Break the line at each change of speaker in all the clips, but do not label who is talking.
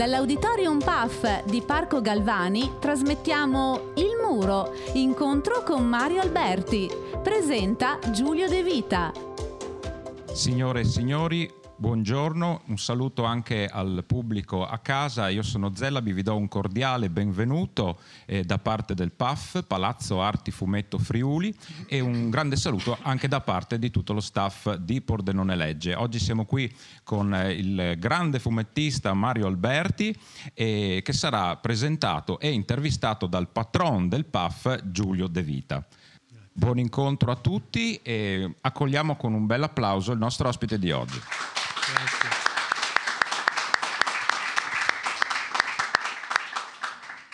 Dall'Auditorium PAF di Parco Galvani trasmettiamo Il Muro, incontro con Mario Alberti. Presenta Giulio De Vita.
Signore e signori, Buongiorno, un saluto anche al pubblico a casa. Io sono Zellabi, vi do un cordiale benvenuto eh, da parte del PAF, Palazzo Arti Fumetto Friuli, e un grande saluto anche da parte di tutto lo staff di Pordenone Legge. Oggi siamo qui con eh, il grande fumettista Mario Alberti, eh, che sarà presentato e intervistato dal patron del PAF, Giulio De Vita. Buon incontro a tutti e accogliamo con un bel applauso il nostro ospite di oggi.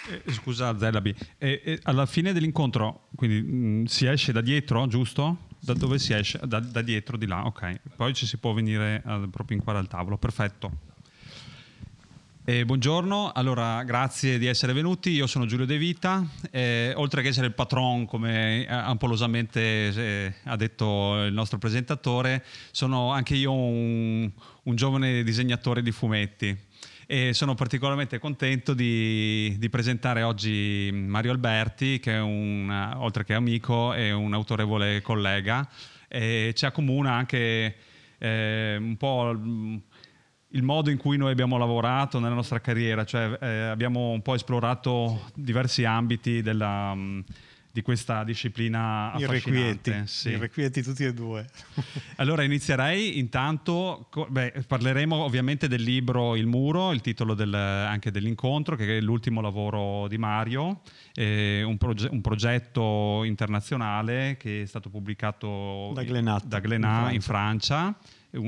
Eh, scusa Zellabi, eh, eh, alla fine dell'incontro quindi, mh, mm, si esce da dietro, giusto? Da dove si esce? Da, da dietro, di là, ok. Poi ci si può venire eh, proprio in qua al tavolo, perfetto. Eh, buongiorno, allora grazie di essere venuti, io sono Giulio De Vita, eh, oltre che essere il patron come eh, ampolosamente eh, ha detto il nostro presentatore, sono anche io un, un giovane disegnatore di fumetti e sono particolarmente contento di, di, presentare oggi Mario Alberti che è un, oltre che amico è un autorevole collega e ci accomuna anche eh, un po' il modo in cui noi abbiamo lavorato nella nostra carriera, cioè eh, abbiamo un po' esplorato diversi ambiti della, di questa disciplina
Irrequieti, sì. irrequieti tutti e due.
allora inizierei intanto, beh, parleremo ovviamente del libro Il Muro, il titolo del, anche dell'incontro, che è l'ultimo lavoro di Mario, eh, un, proge- un, progetto internazionale che è stato pubblicato
da Glenat,
da Glenat in Francia. In Francia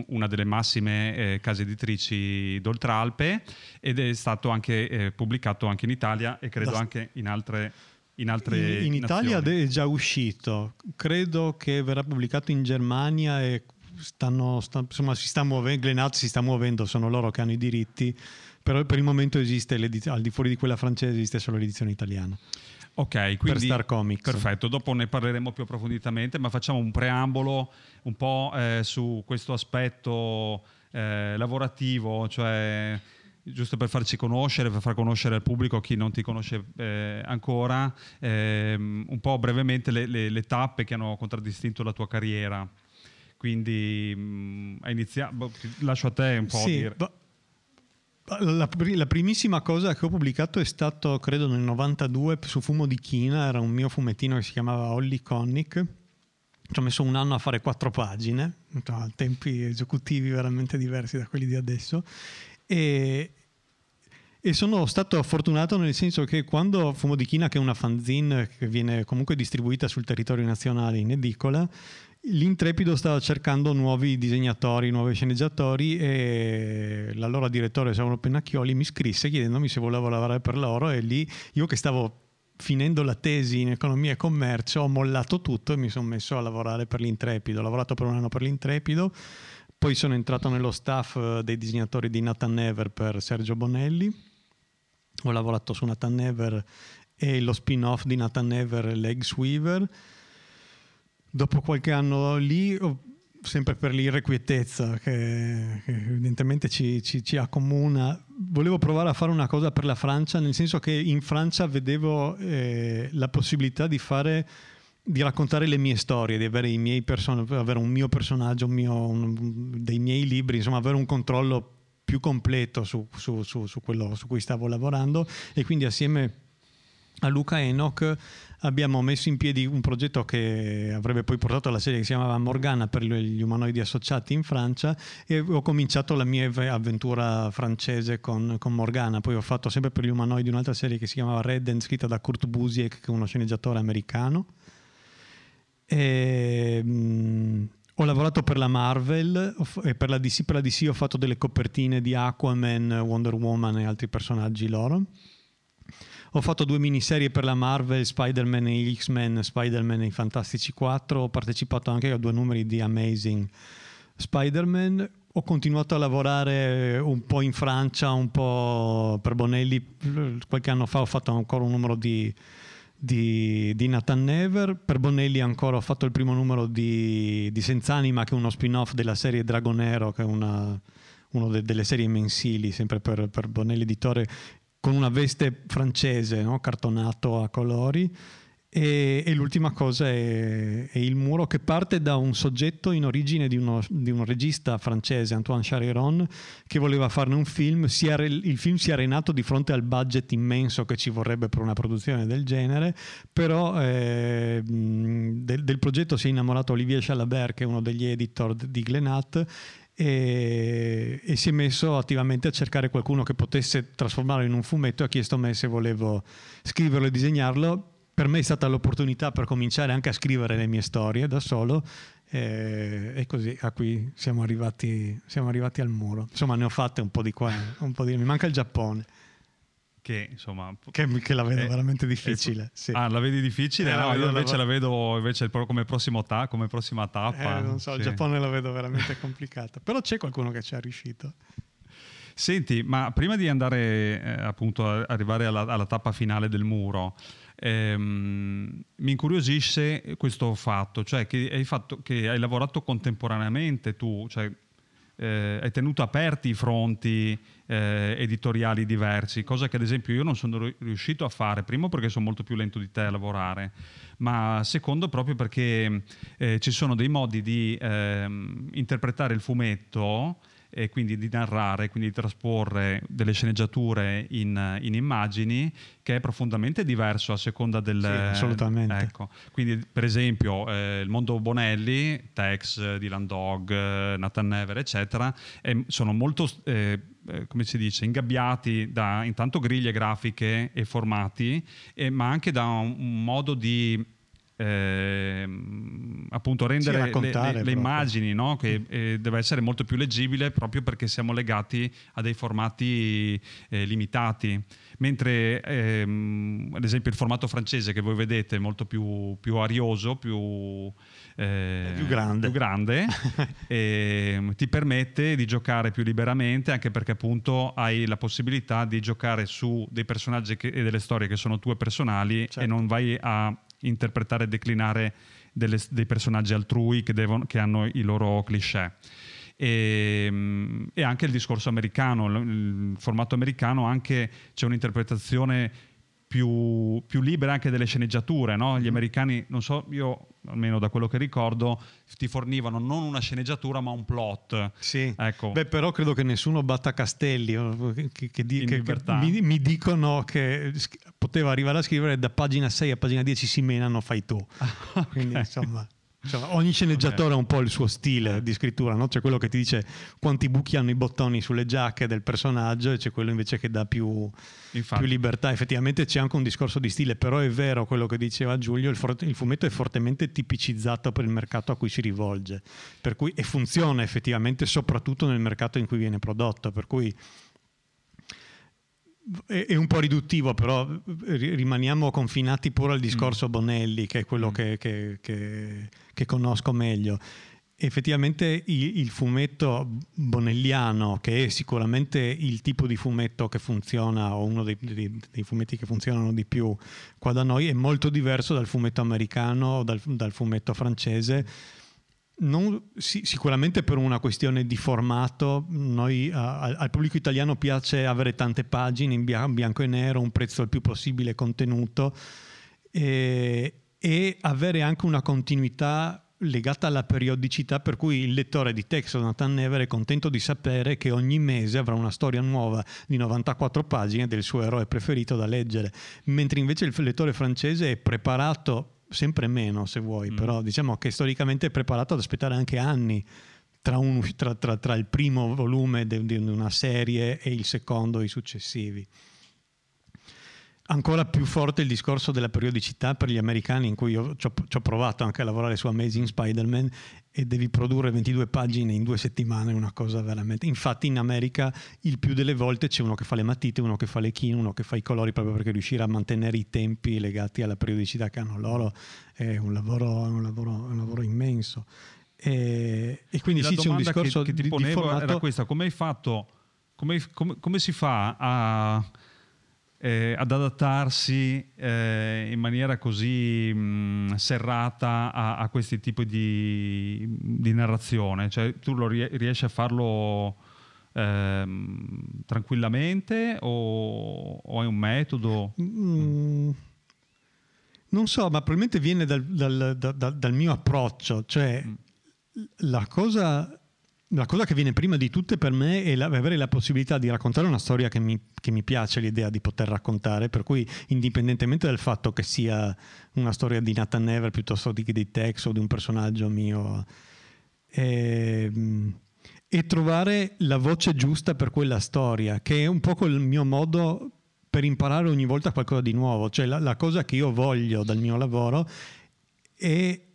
una delle massime eh, case editrici d'Oltralpe ed è stato anche eh, pubblicato anche in Italia e credo da... anche in altre in, altre
in, in Italia è già uscito, credo che verrà pubblicato in Germania e stanno, sta, insomma, si sta muovendo, Glenat si sta muovendo, sono loro che hanno i diritti, però per il momento esiste, al di fuori di quella francese esiste solo l'edizione italiana.
Ok, quindi per Star Comics. Perfetto, dopo ne parleremo più approfonditamente, ma facciamo un preambolo un po' eh, su questo aspetto eh, lavorativo, cioè giusto per farci conoscere, per far conoscere al pubblico chi non ti conosce eh, ancora, ehm, un po' brevemente le, le, le, tappe che hanno contraddistinto la tua carriera. Quindi mh, mm, iniziato, boh, lascio a te un po' sì, dire. Ba-
la, la, primissima cosa che ho pubblicato è stato, credo, nel 92 su Fumo di China, era un mio fumettino che si chiamava Holly Connick. Ci ho messo un anno a fare quattro pagine, a tempi esecutivi veramente diversi da quelli di adesso. E, e sono stato fortunato nel senso che quando Fumo di China, che è una fanzine che viene comunque distribuita sul territorio nazionale in edicola, L'Intrepido stava cercando nuovi disegnatori, nuovi sceneggiatori e l'allora direttore Saulo Pennacchioli mi scrisse chiedendomi se volevo lavorare per loro e lì io che stavo finendo la tesi in economia e commercio ho mollato tutto e mi sono messo a lavorare per l'Intrepido. Ho lavorato per un anno per l'Intrepido, poi sono entrato nello staff eh, dei disegnatori di Nathan Never per Sergio Bonelli. Ho lavorato su Nathan Never e lo spin-off di Nathan Never, Legs Weaver dopo qualche anno lì, sempre per l'irrequietezza che, che evidentemente ci, ci, ci, accomuna, volevo provare a fare una cosa per la Francia, nel senso che in Francia vedevo eh, la possibilità di fare di raccontare le mie storie, di avere, person- avere un mio personaggio, un mio, un, dei miei libri, insomma avere un controllo più completo su, su, su, su quello su cui stavo lavorando e quindi assieme a Luca Enoch abbiamo messo in piedi un progetto che avrebbe poi portato alla serie che si chiamava Morgana per gli umanoidi associati in Francia e ho cominciato la mia avventura francese con, con Morgana, poi ho fatto sempre per gli umanoidi un'altra serie che si chiamava Redden scritta da Kurt Busiek che è uno sceneggiatore americano. E, mh, ho lavorato per la Marvel e per la, DC, per la DC ho fatto delle copertine di Aquaman, Wonder Woman e altri personaggi loro ho fatto due miniserie per la Marvel, Spider-Man e X-Men, Spider-Man e i Fantastici 4. Ho partecipato anche a due numeri di Amazing Spider-Man. Ho continuato a lavorare un po' in Francia, un po' per Bonelli. Qualche anno fa ho fatto ancora un numero di, di, di, Nathan Never. Per Bonelli ancora ho fatto il primo numero di, di Senz'anima, che è uno spin-off della serie Dragonero, che è una, de- delle serie mensili, sempre per, per Bonelli Editore, con una veste francese, no? cartonato a colori. E, e l'ultima cosa è, è, il muro che parte da un soggetto in origine di, uno, di un regista francese, Antoine Chariron, che voleva farne un film. Re, il film si è arenato di fronte al budget immenso che ci vorrebbe per una produzione del genere, però eh, del, del, progetto si è innamorato Olivier Chalabert, che è uno degli editor di Glenat, e, e, si è messo attivamente a cercare qualcuno che potesse trasformarlo in un fumetto e ha chiesto a me se volevo scriverlo e disegnarlo per me è stata l'opportunità per cominciare anche a scrivere le mie storie da solo e, e così a qui siamo arrivati, siamo arrivati, al muro. Insomma ne ho fatte un po' di qua, un po' di... mi manca il Giappone.
Che, insomma,
che, che la vedo è, veramente difficile. È,
sì. Ah, la vedi difficile? Eh, no, io invece la, vedo invece come, prossimo ta- come prossima tappa.
Eh, non so, sì. il Giappone la vedo veramente complicata. Però c'è qualcuno che ci è riuscito.
Senti, ma prima di andare eh, appunto a arrivare alla, alla, tappa finale del muro, ehm, mi incuriosisce questo fatto, cioè che hai, fatto, che hai lavorato contemporaneamente tu, cioè eh, hai tenuto aperti i fronti eh, editoriali diversi, cosa che ad esempio io non sono riuscito a fare, primo perché sono molto più lento di te a lavorare, ma secondo proprio perché eh, ci sono dei modi di ehm, interpretare il fumetto e quindi di narrare, quindi di trasporre delle sceneggiature in, in immagini che è profondamente diverso a seconda del... Sì,
assolutamente.
Ecco. Quindi per esempio eh, il mondo Bonelli, Tex, Dylan Dog, Nathan Never, eccetera, eh, sono molto... Eh, come si dice, ingabbiati da intanto griglie grafiche e formati, eh, ma anche da un, un modo di eh, appunto rendere sì, le, le, le immagini no? che eh, deve essere molto più leggibile proprio perché siamo legati a dei formati eh, limitati mentre ehm, ad esempio il formato francese che voi vedete è molto più, più arioso più,
eh, più grande,
più grande ehm, ti permette di giocare più liberamente anche perché appunto hai la possibilità di giocare su dei personaggi che, e delle storie che sono tue personali certo. e non vai a interpretare e declinare delle, dei personaggi altrui che, devono, che, hanno i loro cliché. E, ehm, e, anche il discorso americano, il formato americano, anche c'è un'interpretazione più, più libera anche delle sceneggiature. No? Gli mm-hmm. americani, non so, io almeno da quello che ricordo, ti fornivano non una sceneggiatura ma un plot.
Sì, ecco. Beh, però credo che nessuno batta Castelli, che, che, di, che mi, mi, dicono che poteva arrivare a scrivere da pagina 6 a pagina 10 si menano, fai tu. okay. Quindi insomma... Cioè, ogni sceneggiatore ha un po' il suo stile di scrittura, no? c'è quello che ti dice quanti buchi hanno i bottoni sulle giacche del personaggio e c'è quello invece che dà più, più, libertà. Effettivamente c'è anche un discorso di stile, però è vero quello che diceva Giulio, il, for- il, fumetto è fortemente tipicizzato per il mercato a cui si rivolge per cui, e funziona effettivamente soprattutto nel mercato in cui viene prodotto, per cui è, un po' riduttivo, però rimaniamo confinati pure al discorso mm. Bonelli, che è quello mm. che, che, che, che, conosco meglio. Effettivamente il, il, fumetto bonelliano, che è sicuramente il tipo di fumetto che funziona, o uno dei, dei, dei fumetti che funzionano di più qua da noi, è molto diverso dal fumetto americano o dal, dal fumetto francese non, sì, sicuramente per una questione di formato, noi, uh, al pubblico italiano piace avere tante pagine in bianco e nero, un prezzo il più possibile contenuto e, e avere anche una continuità legata alla periodicità per cui il lettore di text o Nathan Never è contento di sapere che ogni mese avrà una storia nuova di 94 pagine del suo eroe preferito da leggere, mentre invece il lettore francese è preparato sempre meno se vuoi, mm. però diciamo che storicamente è preparato ad aspettare anche anni tra, un, tra, tra, tra il primo volume di una serie e il secondo e i successivi. Ancora più forte il discorso della periodicità per gli americani, in cui io ci ho, provato anche a lavorare su Amazing Spider-Man e devi produrre 22 pagine in due settimane, una cosa veramente. Infatti, in America il più delle volte c'è uno che fa le matite, uno che fa le chine, uno che fa i colori proprio perché riuscire a mantenere i tempi legati alla periodicità che hanno loro è un lavoro, un lavoro, un lavoro immenso. E, e quindi
la
sì, c'è un discorso
che, che ti ponevo
di formato...
era questa: come hai fatto? Come, come, come si fa a eh, ad adattarsi eh, in maniera così mh, serrata a, a, questi tipi di, di narrazione? Cioè, tu lo riesci a farlo ehm, tranquillamente o, o, è un metodo?
Mm, non so, ma probabilmente viene dal, dal, dal, dal mio approccio, cioè mm. la cosa la cosa che viene prima di tutte per me è la, avere la possibilità di raccontare una storia che mi, che mi, piace l'idea di poter raccontare, per cui indipendentemente dal fatto che sia una storia di Nathan Never piuttosto che di Tex o di un personaggio mio, ehm, e trovare la voce giusta per quella storia, che è un po' il mio modo per imparare ogni volta qualcosa di nuovo, cioè la, la cosa che io voglio dal mio lavoro è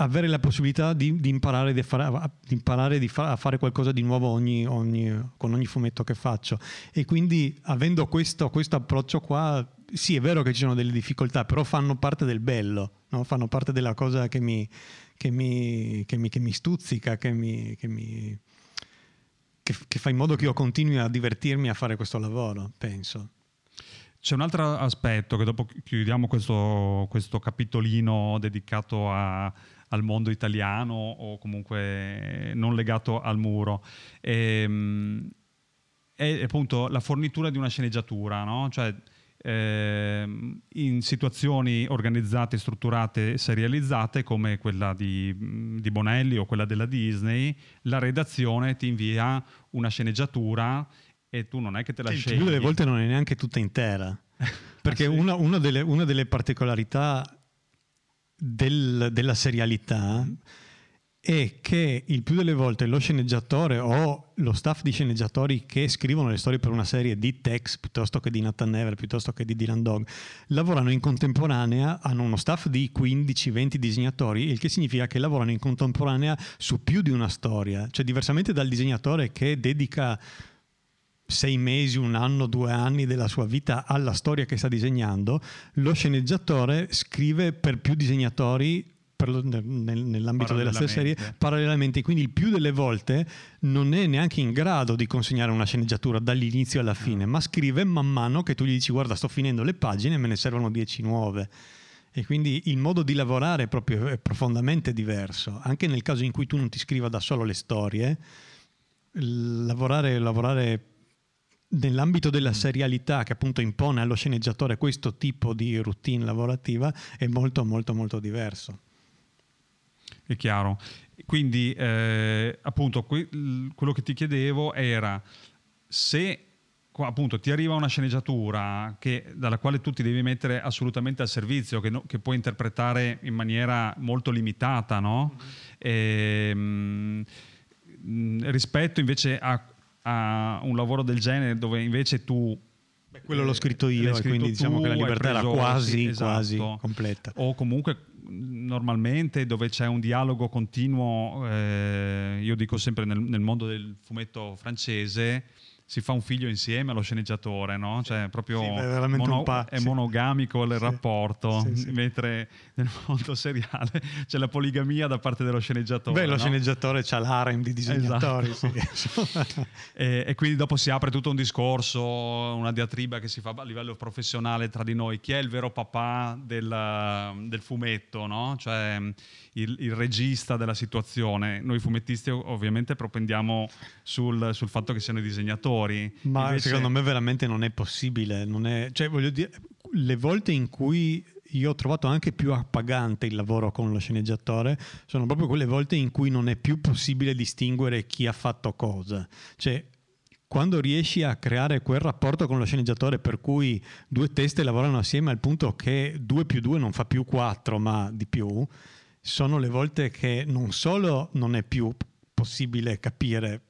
avere la possibilità di, di imparare, di fare, di imparare fa, a fare qualcosa di nuovo ogni, ogni, con ogni fumetto che faccio. E quindi avendo questo, questo, approccio qua, sì è vero che ci sono delle difficoltà, però fanno parte del bello, no? fanno parte della cosa che mi, che mi, che mi, che mi stuzzica, che, mi che fa in modo che io continui a divertirmi a fare questo lavoro, penso.
C'è un altro aspetto che dopo chiudiamo questo, questo capitolino dedicato a, al mondo italiano o comunque non legato al muro. E, ehm, è appunto la fornitura di una sceneggiatura, no? cioè eh, in situazioni organizzate, strutturate, serializzate come quella di, di, Bonelli o quella della Disney, la redazione ti invia una sceneggiatura e tu non è che te la scegli.
Più delle volte non è neanche tutta intera. Perché ah, sì? una, una, delle, una delle particolarità del, della serialità è che il più delle volte lo sceneggiatore o lo staff di sceneggiatori che scrivono le storie per una serie di Tex piuttosto che di Nathan Never, piuttosto che di Dylan Dog, lavorano in contemporanea, hanno uno staff di 15-20 disegnatori, il che significa che lavorano in contemporanea su più di una storia, cioè diversamente dal disegnatore che dedica sei mesi, un anno, due anni della sua vita alla storia che sta disegnando, lo sceneggiatore scrive per più disegnatori lo, nel, nell'ambito della stessa serie parallelamente, quindi il più delle volte non è neanche in grado di consegnare una sceneggiatura dall'inizio alla fine, ma scrive man mano che tu gli dici guarda sto finendo le pagine e me ne servono dieci nuove. E quindi il modo di lavorare è proprio è profondamente diverso, anche nel caso in cui tu non ti scriva da solo le storie, lavorare, lavorare nell'ambito della mm. serialità che appunto impone allo sceneggiatore questo tipo di routine lavorativa è molto molto molto diverso.
È chiaro. Quindi eh, appunto que- quello che ti chiedevo era se appunto ti arriva una sceneggiatura che, dalla quale tu ti devi mettere assolutamente al servizio, che, no, che puoi interpretare in maniera molto limitata, no? Mm-hmm. E, mh, rispetto invece a a un lavoro del genere dove invece tu
Beh, quello l'ho scritto io scritto quindi diciamo che la libertà preso, era quasi, esatto. quasi completa.
O comunque normalmente dove c'è un dialogo continuo, eh, io dico sempre nel, nel, mondo del fumetto francese, si fa un figlio insieme allo sceneggiatore, no? Cioè, proprio sì, è, mono, è monogamico il rapporto, mentre nel mondo seriale c'è la poligamia da parte dello sceneggiatore.
Beh, lo no? sceneggiatore c'ha l'harem di disegnatori.
Esatto. e, e, quindi dopo si apre tutto un discorso, una diatriba che si fa a livello professionale tra di noi. Chi è il vero papà del, del fumetto, no? Cioè il, il, regista della situazione. Noi fumettisti ovviamente propendiamo sul, sul fatto che siano i disegnatori.
Ma Invece... secondo me veramente non è possibile. Non è... Cioè, voglio dire, le volte in cui io ho trovato anche più appagante il lavoro con lo sceneggiatore sono proprio quelle volte in cui non è più possibile distinguere chi ha fatto cosa. Cioè, quando riesci a creare quel rapporto con lo sceneggiatore per cui due teste lavorano assieme al punto che 2 più 2 non fa più 4 ma di più, sono le volte che non solo non è più possibile capire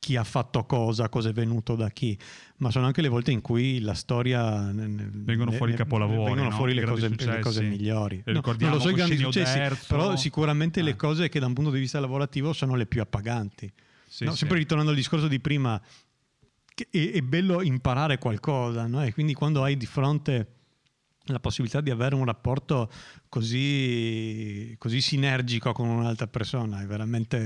chi ha fatto cosa, cosa è venuto da chi, ma sono anche le volte in cui la storia
vengono fuori i capolavori,
vengono no? fuori le cose, le cose, migliori. No, non lo so i grandi successi, terzo. però sicuramente ah. le cose che da un punto di vista lavorativo sono le più appaganti. Sì, no? sì. Sempre ritornando al discorso di prima, è, è bello imparare qualcosa, no? e quindi quando hai di fronte la possibilità di avere un rapporto così, così sinergico con un'altra persona è veramente,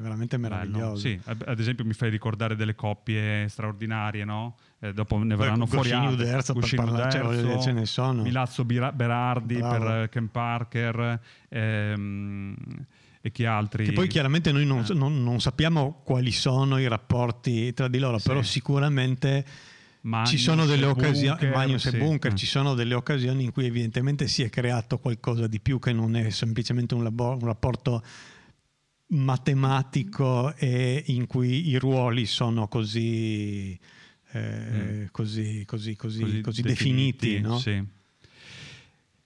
veramente meraviglioso.
Sì, ad esempio mi fai ricordare delle coppie straordinarie, no? Eh, dopo ne verranno Beh, fuori altre.
Uderzo, Guscino Uderzo, cioè, ce ne sono.
Milazzo Berardi Bravo. per Ken Parker. Ehm, e chi altri...
Che poi chiaramente noi non,
Eh.
non- non sappiamo quali sono i rapporti tra di loro,
Sì.
però sicuramente
Magnus
ci sono delle
e
occasioni, Magnus e
sì.
Bunker,
Eh.
ci sono delle occasioni in cui evidentemente si è creato qualcosa di più che non è semplicemente un, labo- un rapporto matematico e in cui i ruoli sono così, eh, così, così, così, così definiti. no?
Sì.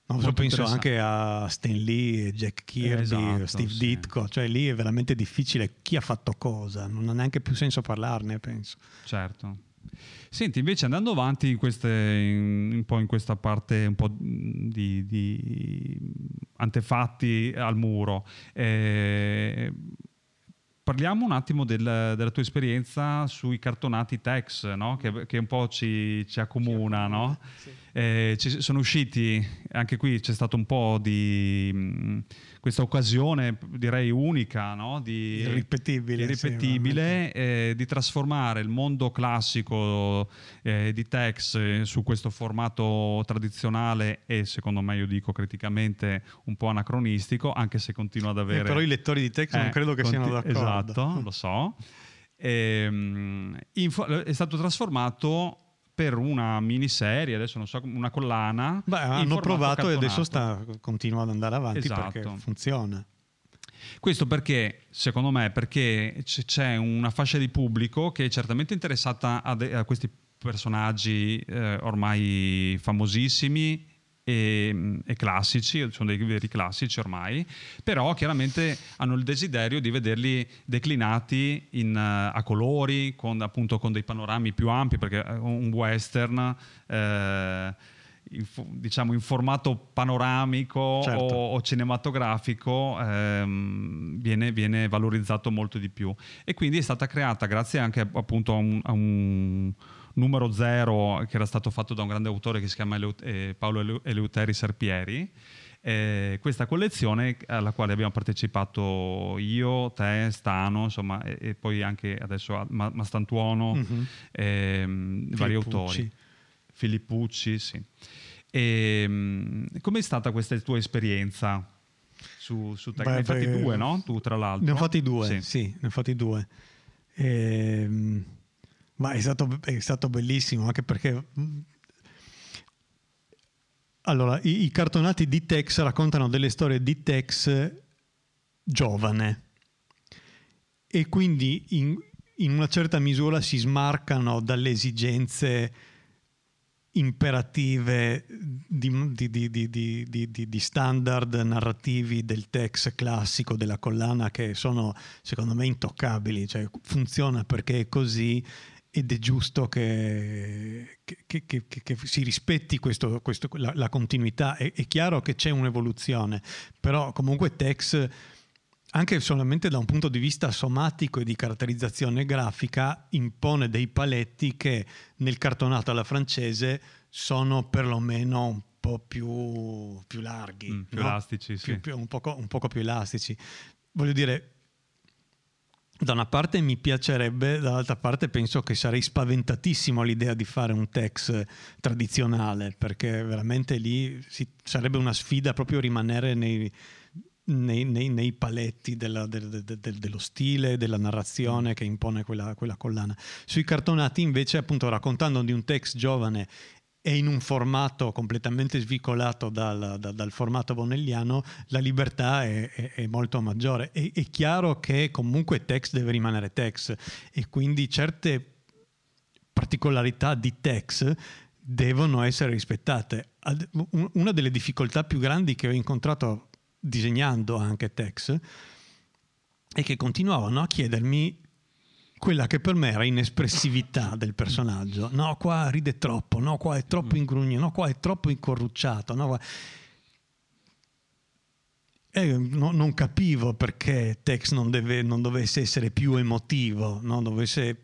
Molto
penso anche a Stan Lee, Jack Kirby,
Esatto,
Steve
sì.
Ditko, cioè lì è veramente difficile chi ha fatto cosa, non ha neanche più senso parlarne, penso.
Certo. Senti, invece andando avanti in queste- in- un po' in questa parte un po' di, di antefatti al muro, eh, parliamo un attimo del- della tua esperienza sui cartonati Tex, no? che, che un po' ci, ci accomuna. no? Eh, ci sono usciti, anche qui c'è stato un po' di mh, questa occasione, direi unica, no? di,
Irripetibile, sì,
irripetibile, eh, di trasformare il mondo classico eh, di Tex eh, su questo formato tradizionale e secondo me io dico criticamente un po' anacronistico, anche se continua ad
Eh,
avere...
però i lettori di Tex non
Eh,
credo che
conti-
siano d'accordo.
Esatto, lo so. Ehm, info- è stato trasformato per una miniserie, adesso non so, una collana.
Beh, hanno provato e adesso
cartonato.
sta, continua ad andare avanti
Esatto.
perché funziona.
Questo perché, secondo me, perché c'è una fascia di pubblico che è certamente interessata a, de- a questi personaggi eh, ormai famosissimi e, e classici, sono dei veri classici ormai, però chiaramente hanno il desiderio di vederli declinati in, eh, a colori, con, appunto con dei panorami più ampi, perché eh, un western... eh, diciamo in formato panoramico
Certo.
o, o cinematografico ehm, viene, viene valorizzato molto di più e quindi è stata creata grazie anche appunto a un, a un numero zero che era stato fatto da un grande autore che si chiama Eleu- eh, Paolo Eleu- Eleuteri Serpieri eh, questa collezione alla quale abbiamo partecipato io, te, Stano, insomma, e, e poi anche adesso Ma- Mastantuono,
Mhm.
ehm, vari autori. Filippucci, sì. E, mh, com'è stata questa tua esperienza su, su Tech? Ne hai fatti due, no? Tu tra l'altro.
Ne ho fatti due,
Sì.
sì, ne ho fatti due. Ehm, ma è stato, è stato bellissimo anche perché... mh, Allora, i, i cartonati di Tex raccontano delle storie di Tex giovane. E quindi in, in una certa misura si smarcano dalle esigenze imperative di, di- di- di- standard narrativi del text classico della collana che sono secondo me intoccabili, cioè funziona perché è così ed è giusto che, che- che- che- si rispetti questo- questo- la, la continuità. È, è chiaro che c'è un'evoluzione, però comunque Tex anche solamente da un punto di vista somatico e di caratterizzazione grafica, impone dei paletti che nel cartonato alla francese sono perlomeno un po' più, più larghi,
Mm, più
no?
elastici, sì.
Più- più- un, poco, un poco più elastici. Voglio dire, da una parte mi piacerebbe, dall'altra parte penso che sarei spaventatissimo all'idea di fare un tex tradizionale, perché veramente lì si- sarebbe una sfida proprio rimanere nei, nei, nei- nei paletti della- del- del- del- dello stile, della narrazione che impone quella, quella collana. Sui cartonati invece, appunto, raccontando di un text giovane e in un formato completamente svicolato dal, da- dal formato bonelliano, la libertà è, è- è molto maggiore. È, è chiaro che comunque text deve rimanere text e quindi certe particolarità di text devono essere rispettate. Una delle difficoltà più grandi che ho incontrato disegnando anche text è che continuavano a chiedermi quella che per me era inespressività del personaggio. No, qua ride troppo, no, qua è troppo ingrugno, no, qua è troppo incorrucciato. No, qua- E no- non capivo perché Tex non, deve- non dovesse essere più emotivo. no? Dovesse-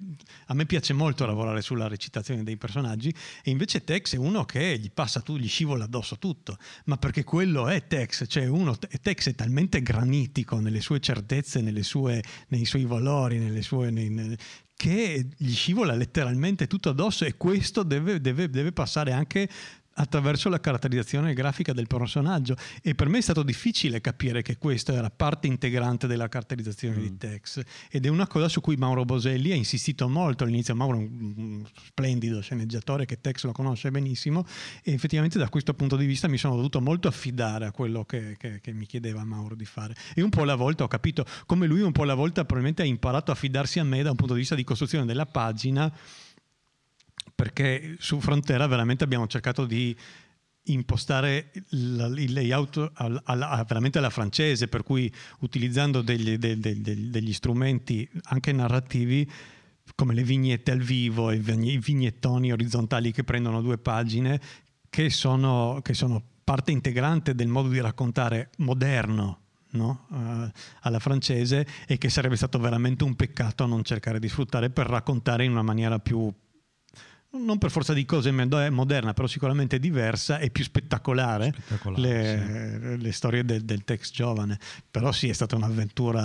A me piace molto lavorare sulla recitazione dei personaggi e invece Tex è uno che gli passa tu, gli scivola addosso tutto. Ma perché quello è Tex, cioè uno, Tex è talmente granitico nelle sue certezze, nelle sue- nei suoi valori, nelle sue, nei- nei- che gli scivola letteralmente tutto addosso e questo deve, deve- deve passare anche attraverso la caratterizzazione grafica del personaggio. E per me è stato difficile capire che questa era parte integrante della caratterizzazione mm. di Tex. Ed è una cosa su cui Mauro Boselli ha insistito molto all'inizio. Mauro è un splendido sceneggiatore che Tex lo conosce benissimo. E effettivamente da questo punto di vista mi sono dovuto molto affidare a quello che, che, che mi chiedeva Mauro di fare. E un po' alla volta ho capito come lui un po' alla volta probabilmente ha imparato a fidarsi a me da un punto di vista di costruzione della pagina perché su Frontera veramente abbiamo cercato di impostare il layout veramente alla francese, per cui utilizzando degli, degli, degli, degli, strumenti anche narrativi come le vignette al vivo i vignettoni orizzontali che prendono due pagine, che sono, che sono parte integrante del modo di raccontare moderno No? Uh, alla francese e che sarebbe stato veramente un peccato non cercare di sfruttare per raccontare in una maniera più non per forza di cose moderna, però sicuramente diversa e più spettacolare, spettacolare le, sì. le, storie del, del text giovane. Però sì, è stata un'avventura,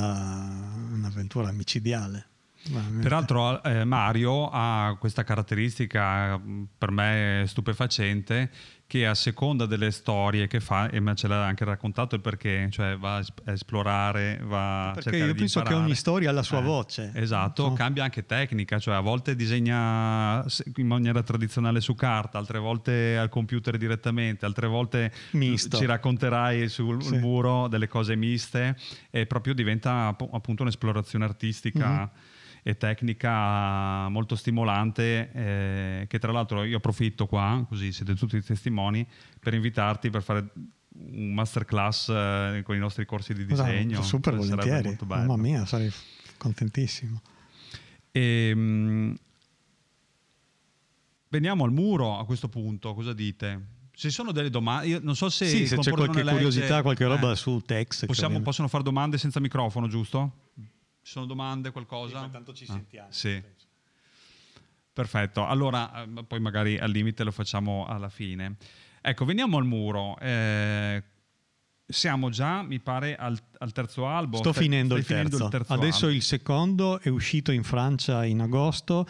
un'avventura micidiale.
Peraltro eh, Mario ha questa caratteristica per me stupefacente che a seconda delle storie che fa, e me ce l'ha anche raccontato il perché, cioè va a esplorare, va a
Perché io penso che ogni storia ha la sua
eh,
voce.
Esatto, no? cambia anche tecnica, cioè a volte disegna in maniera tradizionale su carta, altre volte al computer direttamente, altre volte
Misto.
ci racconterai sul sì. muro delle cose miste e proprio diventa appunto un'esplorazione artistica. Mm-hmm e tecnica molto stimolante eh, che tra l'altro io approfitto qua, così siete tutti testimoni, per invitarti per fare un masterclass eh, con i nostri corsi di disegno.
Esatto, super volentieri, mamma mia, sarei contentissimo.
E, ehm, mh, veniamo al muro a questo punto, cosa dite? Se sono delle domande, io non so se,
sì, se c'è qualche legge, curiosità, qualche roba eh, su text.
Possiamo, possono fare domande senza microfono, giusto? Ci sono domande, qualcosa?
Sì, tanto ci ah, sentiamo.
Sì. Perfetto, allora eh, poi magari al limite lo facciamo alla fine. Ecco, veniamo al muro. Eh, siamo già, mi pare, al, al terzo albo.
Sto stai, finendo, stai il, terzo. il, terzo. Adesso albo. il secondo è uscito in Francia in agosto.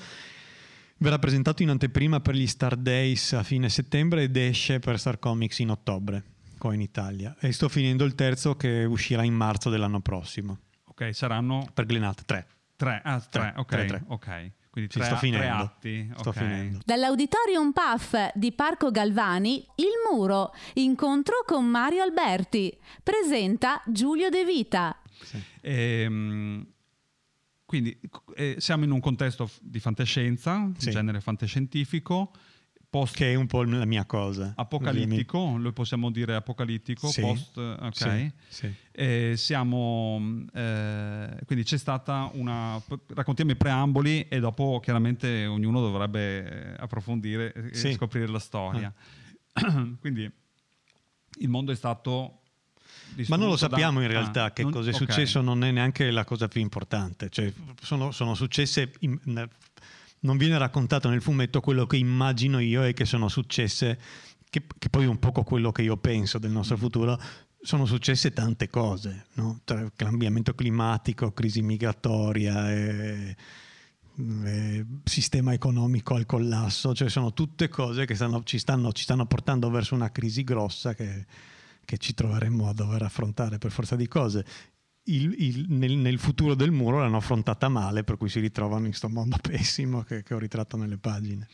Verrà presentato in anteprima per gli Star Days a fine settembre ed esce per Star Comics in ottobre, qua in Italia. E sto finendo il terzo che uscirà in marzo dell'anno prossimo.
Ok, saranno...
Per Glenat, tre.
Tre, ah, tre, tre ok. Tre, tre. ok. Quindi tre,
sto finendo.
tre atti.
Sto okay. finendo.
Dall'Auditorium PAF di Parco Galvani, Il Muro, incontro con Mario Alberti. Presenta Giulio De Vita.
Sì. Ehm, quindi eh, siamo in un contesto di fantascienza, sì. genere fantascientifico
post che è un po' la mia cosa.
Apocalittico, lo possiamo dire apocalittico,
sì,
post, ok. Sì, sì. Siamo, eh, quindi c'è stata una, raccontiamo i preamboli e dopo chiaramente ognuno dovrebbe approfondire e scoprire la storia. Ah. quindi il mondo è stato
ma non lo sappiamo da... in realtà ah, che non... cosa è okay. successo, non è neanche la cosa più importante. Cioè, sono, sono, successe in, non viene raccontato nel fumetto quello che immagino io e che sono successe, che, che poi è un po' quello che io penso del nostro futuro, sono successe tante cose, no? Tra cambiamento climatico, crisi migratoria, e, e sistema economico al collasso, cioè sono tutte cose che stanno, ci, stanno, ci, stanno, portando verso una crisi grossa che, che, ci troveremo a dover affrontare per forza di cose il, il, nel, nel, futuro del muro l'hanno affrontata male, per cui si ritrovano in questo mondo pessimo che, che, ho ritratto nelle pagine.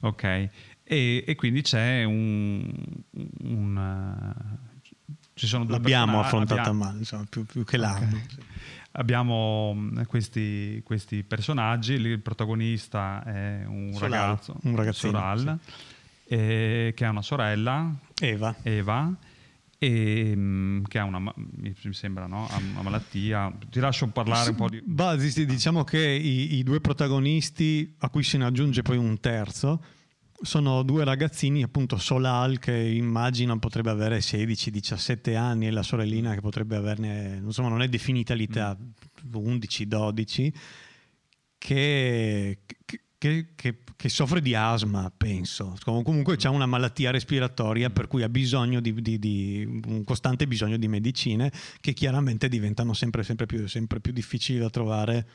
Ok, e, e quindi c'è un... un uh, ci sono due
L'abbiamo affrontata abbiamo, male, insomma, più, più che l'hanno. Okay. Sì.
Abbiamo mm, questi, questi, personaggi, il protagonista è un Solal, ragazzo,
un ragazzino,
Soral, sì. eh, che ha una sorella,
Eva,
Eva e, ehm, che ha una, mi sembra, no? ha una malattia. Ti lascio parlare un po' di...
Bah, diciamo che i, i, due protagonisti, a cui se ne aggiunge poi un terzo, sono due ragazzini, appunto Solal che immagino potrebbe avere 16-17 anni e la sorellina che potrebbe averne, insomma non è definita l'età, mm. 11-12, che, che che, che, che, soffre di asma, penso. Comunque c'è una malattia respiratoria per cui ha bisogno di, di, di, un costante bisogno di medicine che chiaramente diventano sempre, sempre, più, sempre più difficili da trovare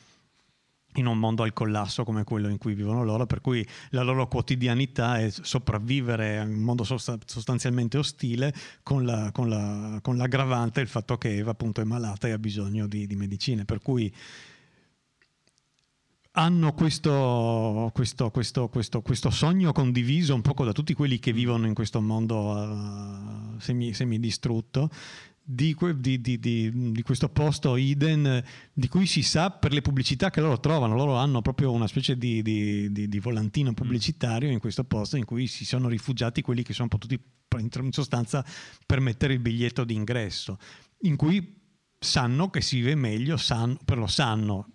in un mondo al collasso come quello in cui vivono loro, per cui la loro quotidianità è sopravvivere in un mondo sostanzialmente ostile con, la, con, la, con l'aggravante il fatto che Eva appunto è malata e ha bisogno di, di medicine, per cui hanno questo, questo, questo, questo, sogno condiviso un po' da tutti quelli che vivono in questo mondo uh, semi, semidistrutto di, di, di, di, questo posto Eden di cui si sa per le pubblicità che loro trovano. Loro hanno proprio una specie di, volantino pubblicitario in questo posto in cui si sono rifugiati quelli che sono potuti in sostanza permettere il biglietto d'ingresso, in cui sanno che si vive meglio, sanno, però lo sanno.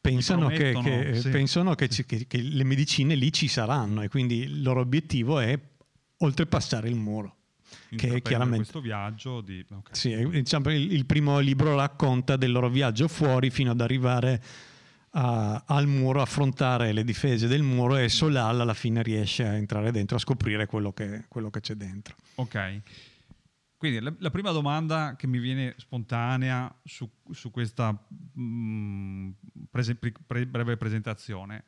Pensano, che, che, sì. pensano che, che, che le medicine lì ci saranno e quindi il loro obiettivo è oltrepassare il muro
che è chiaramente questo viaggio di...
okay. sì, diciamo, il, il, primo libro racconta del loro viaggio fuori fino ad arrivare a, al muro, affrontare le difese del muro e Solal alla fine riesce a entrare dentro, a scoprire quello che, quello che c'è dentro.
Ok. Quindi la, la, prima domanda che mi viene spontanea su, su questa mh, mm, prese, pre, breve presentazione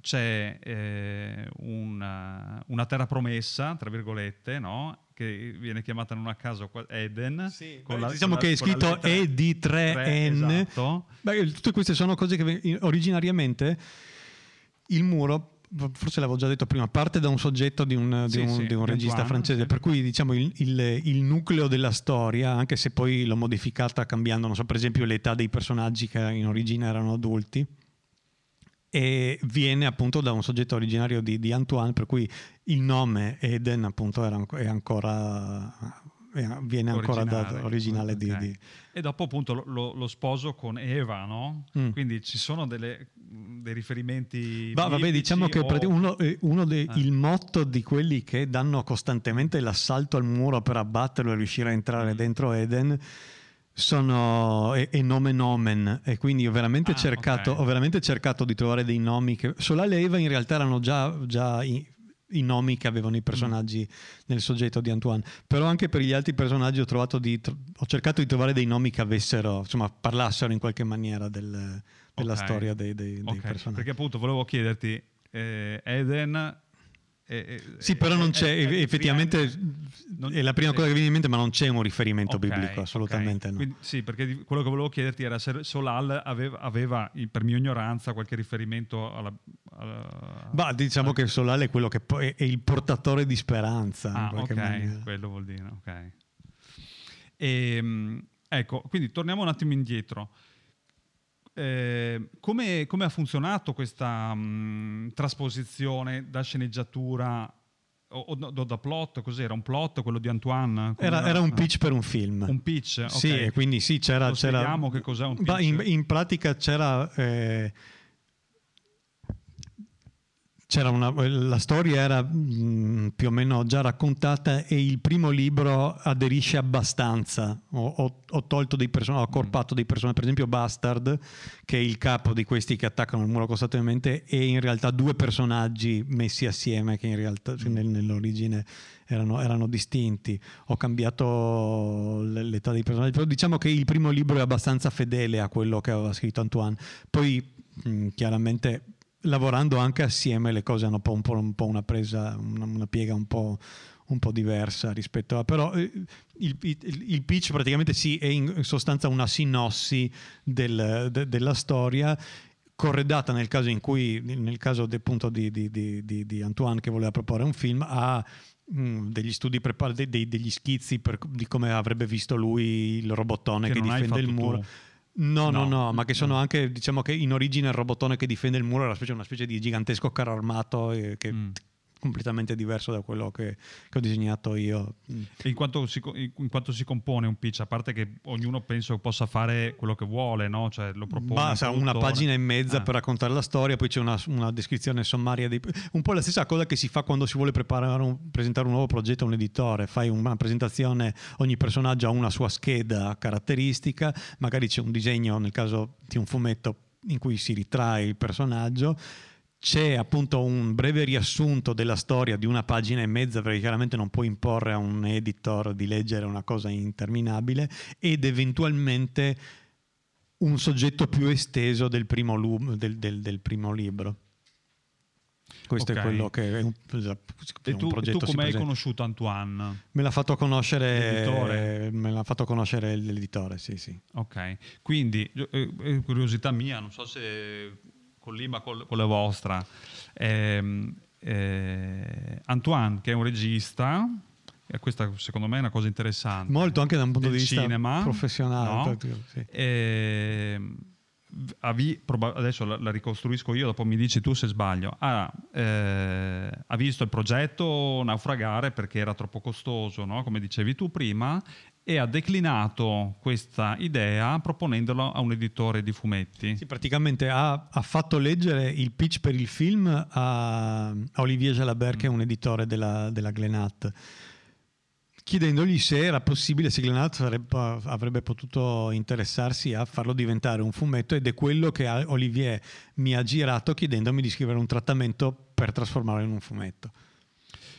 c'è eh, una, una, terra promessa, tra virgolette, no? che viene chiamata non a caso Eden.
Sì, beh, la, diciamo che è scritto ED3N. Esatto. Beh, tutte queste sono cose che originariamente il muro forse l'avevo già detto prima, parte da un soggetto di un, sì, di un, sì, di un regista Antoine, francese, sì. per cui diciamo il, il, il, nucleo della storia, anche se poi l'ho modificata cambiando, non so, per esempio l'età dei personaggi che in origine erano adulti, e viene appunto da un soggetto originario di, di Antoine, per cui il nome Eden appunto era, è ancora viene ancora originale, dato originale okay. di, di,
e dopo appunto lo, lo, sposo con Eva no? Mm. quindi ci sono delle, dei riferimenti
bah, vabbè diciamo che o... uno, eh, uno dei, eh. il motto di quelli che danno costantemente l'assalto al muro per abbatterlo e riuscire a entrare mm. dentro Eden sono e, e, nome nomen e quindi ho veramente, ah, cercato, okay. ho veramente, cercato, di trovare dei nomi che Solale e Eva in realtà erano già, già i, i, nomi che avevano i personaggi nel soggetto di Antoine però anche per gli altri personaggi ho, di, ho, cercato di trovare dei nomi che avessero insomma parlassero in qualche maniera del, della okay. storia dei, dei, okay. dei, personaggi
perché appunto volevo chiederti eh, Eden
eh, sì, però non c'è, eh, effettivamente non, è la prima sì. cosa che viene in mente, ma non c'è un riferimento okay, biblico, assolutamente okay. no.
Quindi, sì, perché quello che volevo chiederti era se Solal aveva, aveva per mia ignoranza, qualche riferimento alla... alla
bah, diciamo alla... che Solal è quello che poi è il portatore di speranza.
Ah, ok, maniera. quello vuol dire, ok. E, ehm, ecco, quindi torniamo un attimo indietro. Eh, come, come, ha funzionato questa mh, trasposizione da sceneggiatura o, o da plot? Cos'era? Un plot quello di Antoine?
Era, era, un pitch per un film.
Un pitch? Okay.
Sì, quindi sì, c'era... c'era
che cos'è un pitch.
In, in pratica c'era... Eh, una, la storia era mm, più o meno già raccontata e il primo libro aderisce abbastanza. Ho, ho, ho tolto dei personaggi, ho accorpato dei personaggi, per esempio Bastard, che è il capo di questi che attaccano il muro costantemente, e in realtà due personaggi messi assieme che in realtà cioè nel, nell'origine erano, erano, distinti. Ho cambiato l'età dei personaggi, però diciamo che il primo libro è abbastanza fedele a quello che aveva scritto Antoine. Poi mm, chiaramente lavorando anche assieme le cose hanno un po', un po', un po una presa, una, una piega un po', un po' diversa rispetto a... però eh, il, il, il, pitch praticamente sì è in sostanza una sinossi del, de, della storia corredata nel caso in cui, nel caso appunto di, di, di, di, Antoine che voleva proporre un film, a mm, degli studi preparati, degli schizzi per, di come avrebbe visto lui il robottone che, che difende il muro. Tu No, no, no, no, ma che sono anche, diciamo che in origine il robotone che difende il muro era una specie di gigantesco carro armato che mm completamente diverso da quello che, che ho disegnato io.
In quanto, si, in quanto, si, compone un pitch? A parte che ognuno penso possa fare quello che vuole, no? Cioè lo propone.
Basta una pagina e mezza ah. per raccontare la storia, poi c'è una, una descrizione sommaria. Di, un po' la stessa cosa che si fa quando si vuole un, presentare un nuovo progetto a un editore. Fai una presentazione, ogni personaggio ha una sua scheda caratteristica, magari c'è un disegno, nel caso di un fumetto, in cui si ritrae il personaggio c'è appunto un breve riassunto della storia di una pagina e mezza perché chiaramente non puoi imporre a un editor di leggere una cosa interminabile ed eventualmente un soggetto più esteso del primo, lu- del, del, del primo libro. Questo
Ok.
è quello che è un,
E
un
tu,
progetto
tu come hai conosciuto Antoine?
Me l'ha fatto conoscere
L'editore?
me l'ha fatto conoscere l'editore, sì, sì.
Ok, quindi eh, eh, curiosità mia, non so se collima col- con la vostra. Ehm, eh, Antoine, che è un regista, e questa secondo me è una cosa interessante.
Molto anche da un punto di vista
cinema,
professionale.
no?
sì.
Avi- proba- adesso la, la ricostruisco io, dopo mi dici tu se sbaglio. Ha, eh, ha visto il progetto naufragare perché era troppo costoso, no? come dicevi tu prima, e ha declinato questa idea proponendolo a un editore di fumetti.
Sì, praticamente ha, ha fatto leggere il pitch per il film a, a Olivier Jalabert, che è un editore della, della Glenat, chiedendogli se era possibile, se Glenat avrebbe potuto interessarsi a farlo diventare un fumetto ed è quello che Olivier mi ha girato chiedendomi di scrivere un trattamento per trasformarlo in un fumetto.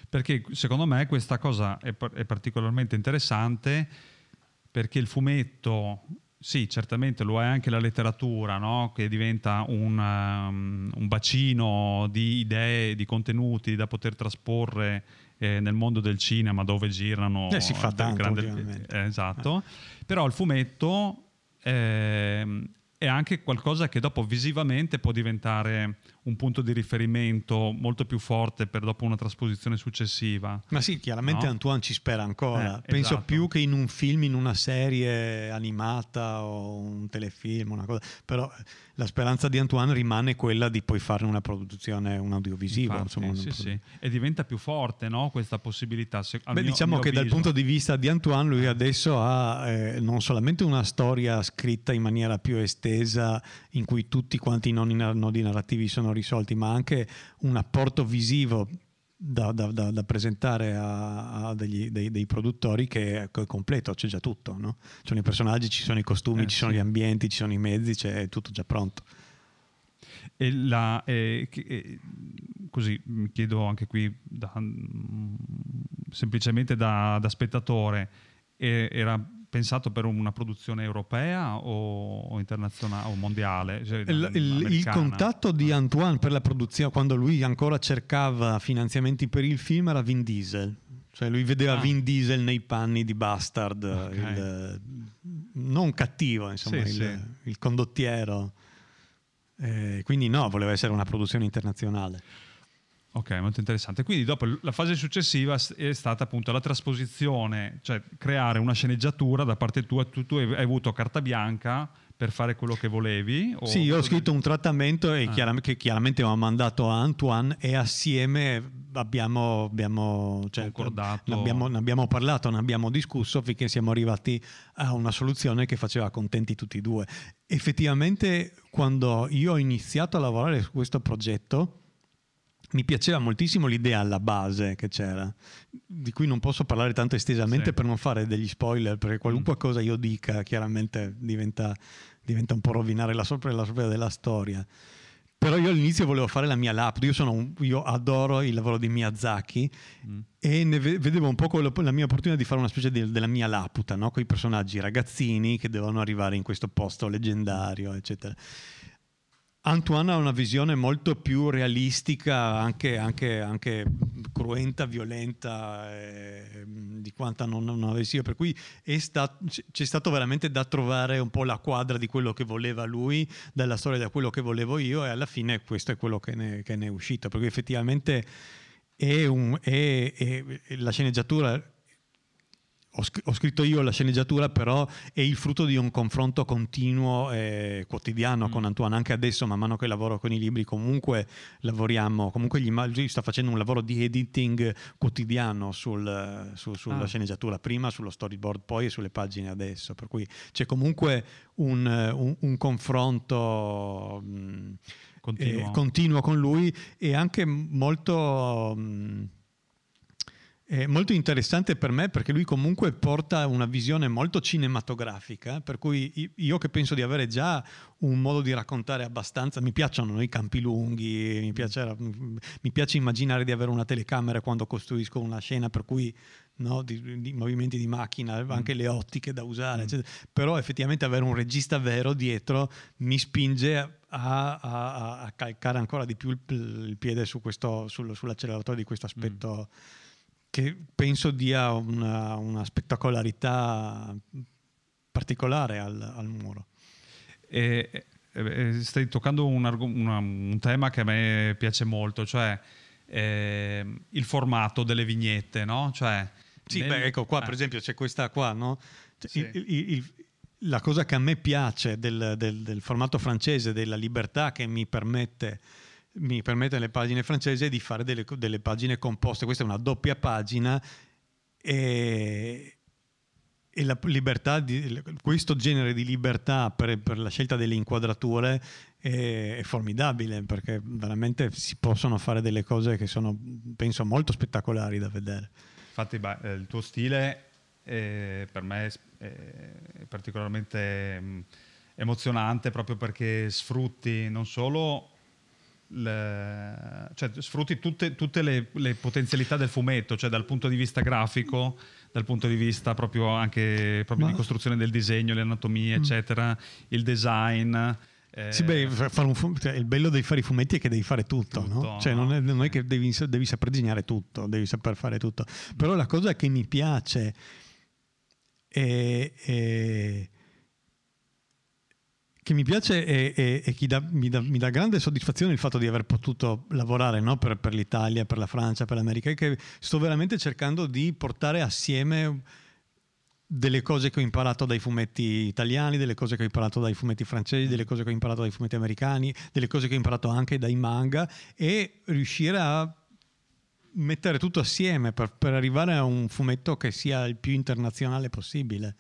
Perché secondo me questa cosa è, è particolarmente interessante perché il fumetto, sì, certamente lo è anche la letteratura, no? che diventa un, um, un bacino di idee, di contenuti da poter trasporre eh, nel mondo del cinema dove girano...
Eh, si fa tanto
grande- eh, esatto. Però il fumetto ehm, è anche qualcosa che dopo visivamente può diventare un punto di riferimento molto più forte per dopo una trasposizione successiva.
Ma sì, chiaramente
No?
Antoine ci spera ancora.
Eh,
Penso
esatto.
più che in un film, in una serie animata o un telefilm, una cosa. Però la speranza di Antoine rimane quella di poi farne una produzione, un audiovisivo.
Infatti,
insomma,
sì, sì. E diventa più forte no, questa possibilità. se-
Beh,
mio-
diciamo che dal
avviso.
punto di vista di Antoine, lui adesso ha eh, non solamente una storia scritta in maniera più estesa, in cui tutti quanti i nodi nodi narrativi sono risolti, ma anche un apporto visivo da, da- da- da presentare a, a degli- dei, dei produttori che è co- completo, c'è già tutto. No? Ci sono i personaggi, ci sono i costumi,
Eh,
ci sono
sì.
gli ambienti, ci sono i mezzi, c'è tutto già pronto.
E la- eh, eh, così mi chiedo anche qui mm, semplicemente da, spettatore, era pensato per una produzione europea o, o internazionale o mondiale? Cioè,
Il, il- contatto di Antoine per la produzione, quando lui ancora cercava finanziamenti per il film, era Vin Diesel. Cioè lui vedeva
Ah.
Vin Diesel nei panni di Bastard,
Ok.
il- non cattivo, insomma,
Sì,
il,
sì.
il condottiero. Eh, quindi no, voleva essere una produzione internazionale.
Ok, molto interessante. Quindi dopo la fase successiva è stata appunto la trasposizione, cioè creare una sceneggiatura da parte tua. Tu, tu hai avuto carta bianca per fare quello che volevi?
Sì, io ho scritto un trattamento e
Ah.
chiaram- che chiaramente ho mandato a Antoine e assieme abbiamo, abbiamo, cioè,
Concordato.
ne abbiamo, ne abbiamo parlato, ne abbiamo discusso finché siamo arrivati a una soluzione che faceva contenti tutti e due. Effettivamente quando io ho iniziato a lavorare su questo progetto mi piaceva moltissimo l'idea alla base che c'era, di cui non posso parlare tanto estesamente
Sì. Mm.
per non fare degli spoiler, perché qualunque cosa io dica chiaramente diventa, diventa un po' rovinare la sorpresa, la sorpresa della storia. Però io all'inizio volevo fare la mia lap, io, sono un- io adoro il lavoro di Miyazaki
Mm.
e vedevo un po' quello- la mia opportunità di fare una specie di- della mia laputa, no? con i personaggi ragazzini che devono arrivare in questo posto leggendario, eccetera. Antoine ha una visione molto più realistica, anche, anche- anche cruenta, violenta eh, di quanta non, non avessi io. Per cui sta- c'è stato veramente da trovare un po' la quadra di quello che voleva lui, dalla storia da quello che volevo io, e alla fine questo è quello che ne, che ne è uscito. Perché effettivamente è un- è- è- è la sceneggiatura ho, scr- ho scritto io la sceneggiatura, però è il frutto di un confronto continuo e quotidiano
Mm.
con Antoine. Anche adesso, man mano che lavoro con i libri, comunque lavoriamo. Comunque gli, lui sta facendo un lavoro di editing quotidiano sul- su- sulla
Ah.
sceneggiatura, prima sullo storyboard, poi e sulle pagine adesso. Per cui c'è comunque un, un- un confronto. mh,
Continuo.
eh, continuo con lui e anche molto, mh, eh, molto interessante per me perché lui comunque porta una visione molto cinematografica, per cui io che penso di avere già un modo di raccontare abbastanza, mi piacciono i campi lunghi, mi piace, mi piace immaginare di avere una telecamera quando costruisco una scena, per cui no? di, di, movimenti di macchina,
Mm.
anche le ottiche da usare, eccetera. però effettivamente avere un regista vero dietro mi spinge a, a- a calcare ancora di più il, il piede su questo, sul- sull'acceleratore di questo aspetto che penso dia una, una spettacolarità particolare al, al muro.
E, e- stai toccando un, una- un tema che a me piace molto, cioè ehm, il formato delle vignette, no? Cioè,
Sì,
nel-
beh, ecco qua,
eh,
per esempio, c'è questa qua, no? Cioè,
Sì.
il- il- il- la cosa che a me piace del, del- del formato francese, della libertà che mi permette, mi permette nelle pagine francesi, è di fare delle, delle pagine composte. Questa è una doppia pagina e, e la libertà di, questo genere di libertà per, per la scelta delle inquadrature è, è formidabile perché veramente si possono fare delle cose che sono, penso, molto spettacolari da vedere.
Infatti, eh, il tuo stile eh, per me è, è particolarmente mh, emozionante proprio perché sfrutti non solo le- cioè, sfrutti tutte, tutte le, le potenzialità del fumetto, cioè dal punto di vista grafico, dal punto di vista proprio anche proprio
Ma-
di costruzione del disegno, le anatomie, eccetera, il design. eh,
Sì, beh, fa- fare un fu- cioè, il bello di fare i fumetti è che devi fare tutto,
Tutto,
no? Cioè, non, è, non è che devi, devi saper disegnare tutto, devi saper fare tutto. Però la cosa che mi piace è, è- che mi piace è- è che dà- mi, dà, mi dà grande soddisfazione il fatto di aver potuto lavorare no? per, per l'Italia, per la Francia, per l'America, e che sto veramente cercando di portare assieme delle cose che ho imparato dai fumetti italiani, delle cose che ho imparato dai fumetti francesi, delle cose che ho imparato dai fumetti americani, delle cose che ho imparato anche dai manga e riuscire a mettere tutto assieme per, per arrivare a un fumetto che sia il più internazionale possibile.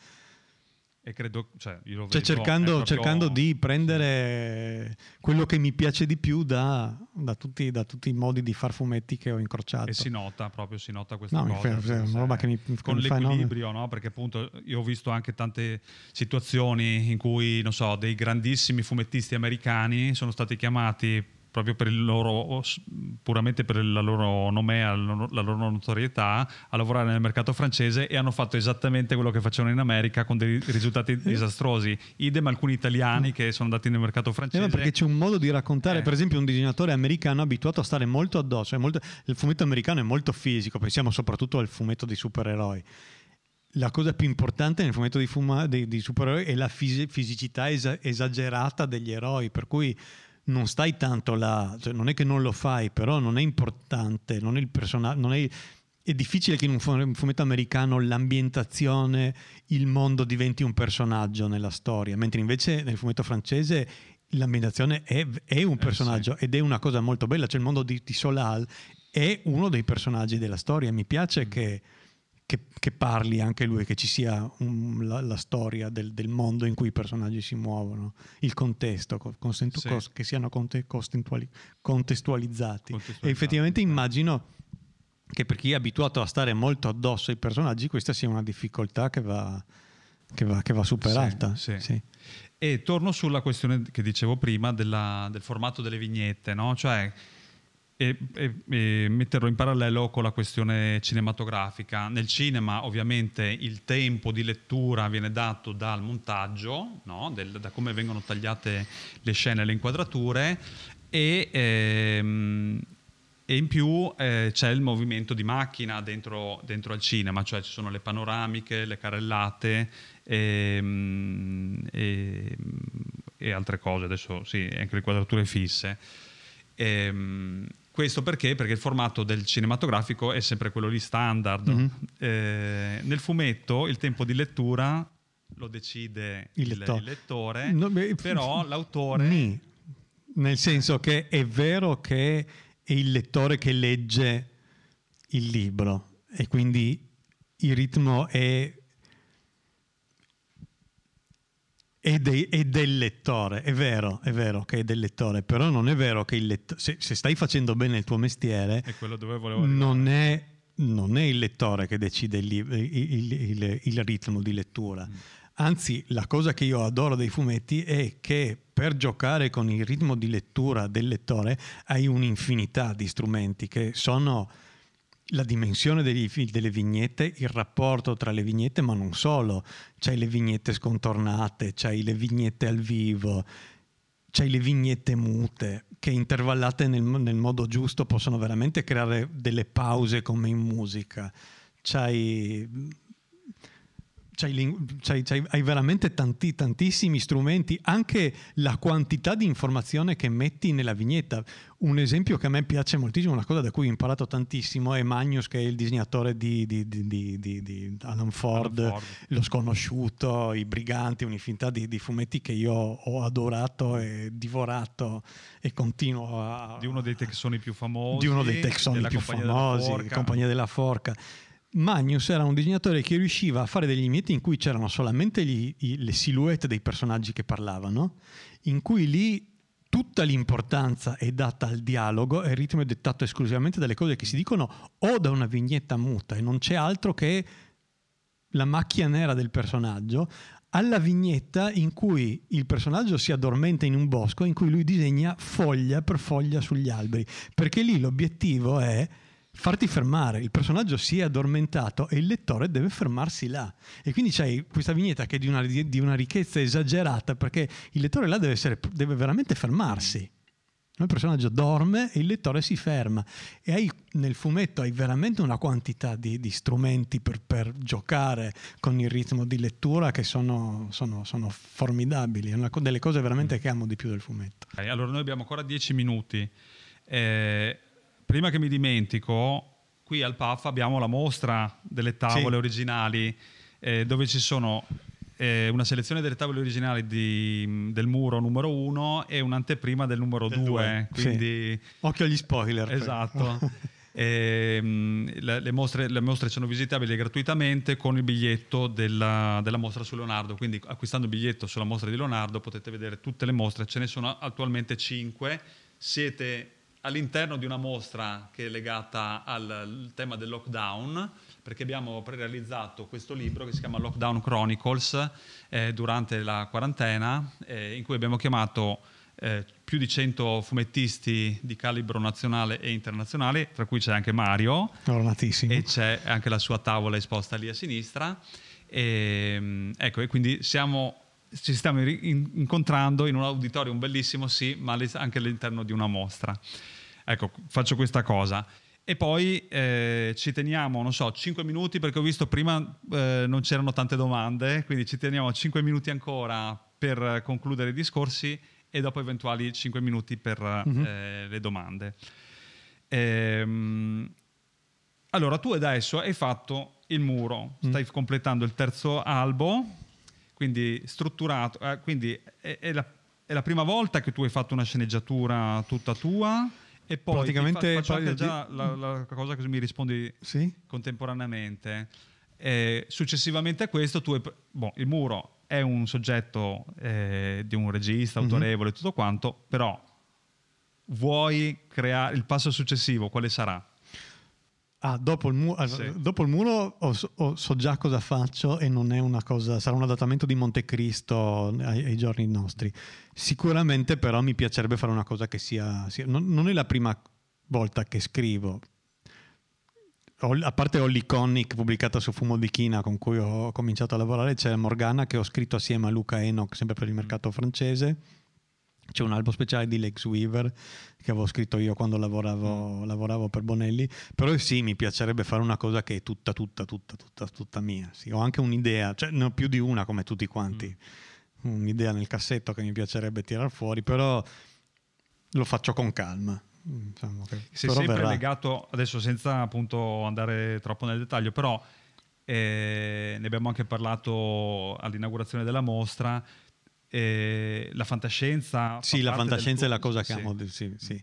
E credo, cioè, io lo
Cioè
vedo,
cercando,
proprio-
cercando di prendere quello che mi piace di più da, da tutti, da tutti i modi di far fumetti che ho incrociato.
E si nota proprio, si nota questa
No,
cosa.
fa- una roba che mi-
con l'equilibrio, no? Perché appunto io ho visto anche tante situazioni in cui, non so, dei grandissimi fumettisti americani sono stati chiamati proprio per il loro puramente per la loro nomea, la loro- notorietà a lavorare nel mercato francese e hanno fatto esattamente quello che facevano in America con dei risultati disastrosi. Idem alcuni italiani che sono andati nel mercato
Eh,
francese.
ma perché c'è un modo di raccontare,
Eh.
per esempio, un disegnatore americano abituato a stare molto addosso. è molto- il fumetto americano è molto fisico, pensiamo soprattutto al fumetto di supereroi. La cosa più importante nel fumetto di, fuma- di- di supereroi è la fisi- fisicità esa- esagerata degli eroi, per cui non stai tanto là, cioè, non è che non lo fai, però non è importante, non è il personaggio, non è è difficile che in un fu- un fumetto americano l'ambientazione, il mondo diventi un personaggio nella storia, mentre invece nel fumetto francese l'ambientazione è, è un personaggio ed è una cosa molto bella, cioè il mondo di, di Solal è uno dei personaggi della storia, mi piace che, che- che parli anche lui, che ci sia un- la, la storia del, del mondo in cui i personaggi si muovono, il contesto, co- consentu-
Sì.
cos- che siano conte- costentuali- contestualizzati. E effettivamente
sì.
immagino che per chi è abituato a stare molto addosso ai personaggi questa sia una difficoltà che va, che va, che va superata.
Sì. Sì. E torno sulla questione che dicevo prima della- del formato delle vignette, no? Cioè, e, e- e metterlo in parallelo con la questione cinematografica. Nel cinema, ovviamente, il tempo di lettura viene dato dal montaggio, no? Del- da come vengono tagliate le scene e le inquadrature, e, ehm, e in più eh, c'è il movimento di macchina dentro, dentro al cinema, cioè ci sono le panoramiche, le carrellate ehm, e, e altre cose, adesso sì, anche le quadrature fisse. Ehm, questo perché? Perché il formato del cinematografico è sempre quello lì standard.
Mhm.
Eh, nel fumetto il tempo di lettura lo decide
Il lettore.
il lettore,
No, beh,
però l'autore...
Nì. Nel senso che è vero che è il lettore che legge il libro e quindi il ritmo è, è, dei- è del lettore, è vero, è vero che è del lettore, però non è vero che il lettore, se, se stai facendo bene il tuo mestiere,
È
non è, non è il lettore che decide il, il- il- il- il ritmo di lettura. Anzi, la cosa che io adoro dei fumetti è che per giocare con il ritmo di lettura del lettore hai un'infinità di strumenti che sono la dimensione degli, delle vignette, il rapporto tra le vignette, ma non solo. C'hai le vignette scontornate, c'hai le vignette al vivo, c'hai le vignette mute che intervallate nel, nel modo giusto possono veramente creare delle pause come in musica. C'hai c'hai, c'hai, c'hai, hai veramente tanti, tantissimi strumenti, anche la quantità di informazione che metti nella vignetta. Un esempio che a me piace moltissimo, una cosa da cui ho imparato tantissimo, è Magnus, che è il disegnatore di, di, di, di Alan, Ford, Alan, Ford, Lo Sconosciuto, I Briganti, un'infinità di, fumetti che io ho adorato e divorato e continuo a...
Di uno dei texoni più famosi.
Di uno dei texoni più famosi, Compagnia della Forca Magnus era un disegnatore che riusciva a fare degli vigneti in cui c'erano solamente gli, le silhouette dei personaggi che parlavano, in cui lì tutta l'importanza è data al dialogo e il ritmo è dettato esclusivamente dalle cose che si dicono o da una vignetta muta e non c'è altro che la macchia nera del personaggio alla vignetta in cui il personaggio si addormenta in un bosco in cui lui disegna foglia per foglia sugli alberi perché lì l'obiettivo è farti fermare. Il personaggio si è addormentato e il lettore deve fermarsi là. E quindi c'hai questa vignetta che è di una, di una ricchezza esagerata perché il lettore là deve, essere, deve veramente fermarsi. Il personaggio dorme e il lettore si ferma e hai, nel fumetto hai veramente una quantità di, di strumenti per, per, giocare con il ritmo di lettura che sono, sono, sono formidabili, è una delle cose veramente che amo di più del fumetto.
Allora noi abbiamo ancora dieci minuti. Eh, prima che mi dimentico, qui al PAF abbiamo la mostra delle tavole sì. originali eh, dove ci sono eh, una selezione delle tavole originali di, del muro numero uno e un'anteprima del numero del due. Quindi...
Sì. Occhio agli spoiler.
Esatto. e, le, le, mostre, le, mostre, sono visitabili gratuitamente con il biglietto della, della, mostra su Leonardo. Quindi acquistando il biglietto sulla mostra di Leonardo potete vedere tutte le mostre. Ce ne sono attualmente cinque. Siete all'interno di una mostra che è legata al tema del lockdown, perché abbiamo realizzato questo libro che si chiama Lockdown Chronicles eh, durante la quarantena, eh, in cui abbiamo chiamato eh, più di 100 fumettisti di calibro nazionale e internazionale, tra cui c'è anche Mario, e c'è anche la sua tavola esposta lì a sinistra. E, ehm, ecco, e quindi siamo ci stiamo incontrando in un auditorium bellissimo, sì, ma anche all'interno di una mostra. Ecco, faccio questa cosa. E poi eh, ci teniamo, non so, 5 minuti perché ho visto prima eh, non c'erano tante domande, quindi ci teniamo 5 minuti ancora per concludere i discorsi e dopo eventuali 5 minuti per mm-hmm. eh, le domande. Ehm, allora, tu adesso hai fatto il muro, stai mm. completando il terzo albo, quindi strutturato, eh, quindi è, è, la, è, la, prima volta che tu hai fatto una sceneggiatura tutta tua e poi
praticamente
fa, faccio già di... la, la, cosa che mi rispondi sì? contemporaneamente. Eh, successivamente a questo tu hai, boh, il muro è un soggetto eh, di un regista mhm. autorevole e mm-hmm. tutto quanto, però vuoi creare il passo successivo, quale sarà?
Ah, dopo il, mu- sì. dopo il muro ho, so già cosa faccio e non è una cosa, sarà un adattamento di Montecristo ai, ai giorni nostri. Sicuramente però mi piacerebbe fare una cosa che sia, sia non, non, è la prima volta che scrivo. Ho, a parte Holly Connick pubblicata su Fumo di China con cui ho cominciato a lavorare, c'è Morgana che ho scritto assieme a Luca Enoch sempre per il mercato francese c'è un albo speciale di Lex Weaver che avevo scritto io quando lavoravo, mm. lavoravo, per Bonelli, però sì, mi piacerebbe fare una cosa che è tutta, tutta, tutta, tutta, tutta mia. Sì, ho anche un'idea, cioè ne ho più di una come tutti quanti, mm. un'idea nel cassetto che mi piacerebbe tirar fuori, però lo faccio con calma.
Diciamo che, Sei sempre verrà. legato, adesso senza appunto andare troppo nel dettaglio, però eh, ne abbiamo anche parlato all'inaugurazione della mostra, eh, la fantascienza.
Sì, la fantascienza è la cosa che sì. amo, sì, sì.